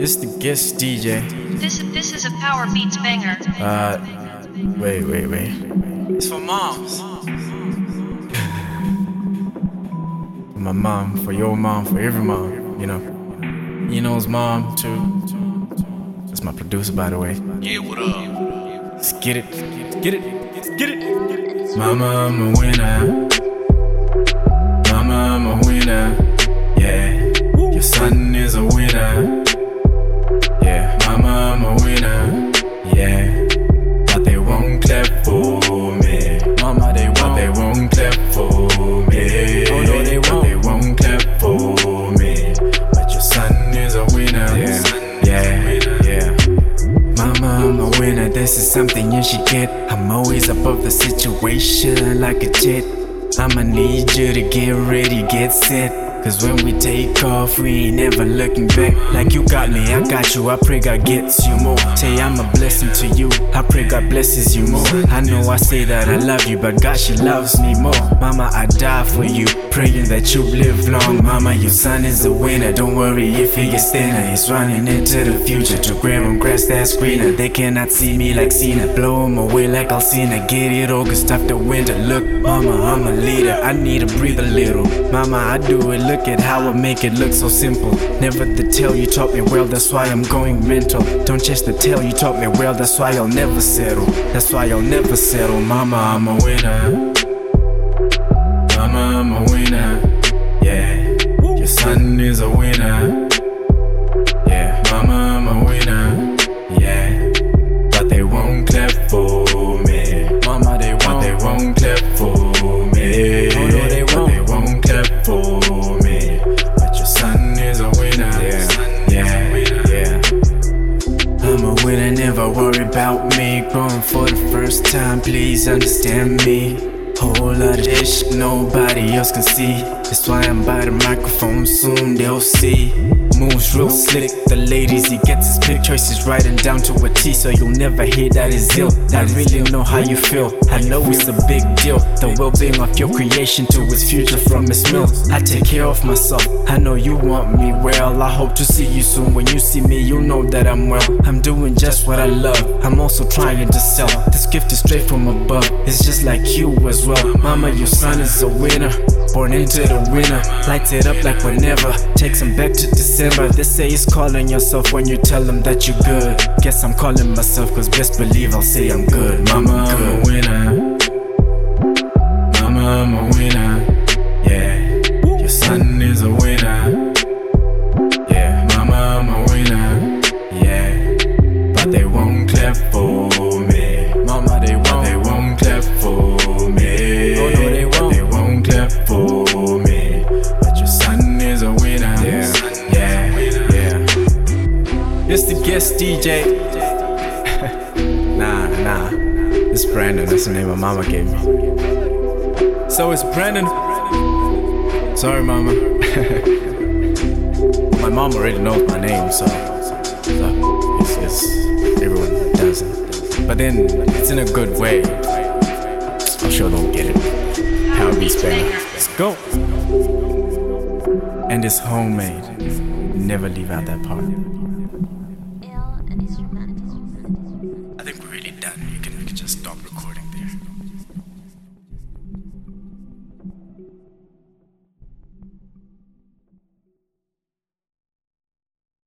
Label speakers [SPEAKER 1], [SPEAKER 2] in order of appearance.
[SPEAKER 1] It's the guest DJ.
[SPEAKER 2] This this is a Power Beats banger.
[SPEAKER 1] Uh, wait, wait, wait. It's for moms. my mom, for your mom, for every mom, you know. Eno's mom, too. That's my producer, by the way.
[SPEAKER 3] Yeah, what up?
[SPEAKER 1] Let's get it. Let's get it. Let's get it. Mama, I'm a this is something you should get. I'm always above the situation like a jet. I'ma need you to get ready, get set. Cause when we take off, we ain't never looking back. Like you got me, I got you. I pray God gets you more. Say I'm a blessing to you. I pray God blesses you more. I know I say that I love you, but God, she loves me more. Mama, I die for you. Praying that you live long. Mama, your son is a winner. Don't worry if he gets thinner. He's running into the future to grab and grass that's greener. They cannot see me like Cena. Blow him away like Alcina. Get it all, cause August after winter. Look, mama, I'm a leader. I need to breathe a little. Mama, I do it. Look at how I make it look so simple. Never the tale you taught me well, that's why I'm going mental. Don't chase the tale you taught me well, that's why I'll never settle. That's why I'll never settle. Mama, I'm a winner. Mama, I'm a winner. Yeah. Your son is a winner. Yeah. Mama, I'm a winner. Yeah. But they won't clap for me. Mama, they won't. They won't clap about me. Growing for the first time, please understand me. Whole lot of shit nobody else can see. That's why I'm by the microphone, soon they'll see. Moves real slick, the ladies, he gets his pick choices right down to a T, so you'll never hear that is ill. I really know how you feel, I know it's a big deal. The well being of your creation to its future from its milk. I take care of myself, I know you want me well. I hope to see you soon. When you see me, you'll know that I'm well. I'm doing just what I love, I'm also trying to sell. This gift is straight from above, it's just like you as well. Mama, your son is a winner. Born into the winter, lights it up like whenever. Takes him back to December. They say he's calling yourself when you tell him that you're good. Guess I'm calling myself, cause best believe I'll say I'm good. Mama, I'm a winner. It's the guest DJ. nah, nah. It's Brandon. That's the name my mama gave me. So it's Brandon. Sorry, mama. my mom already knows my name, so, so it's, it's everyone does it. But then it's in a good way. I sure don't get it. Power Beats banger. Let's go. And it's homemade. Never leave out that part.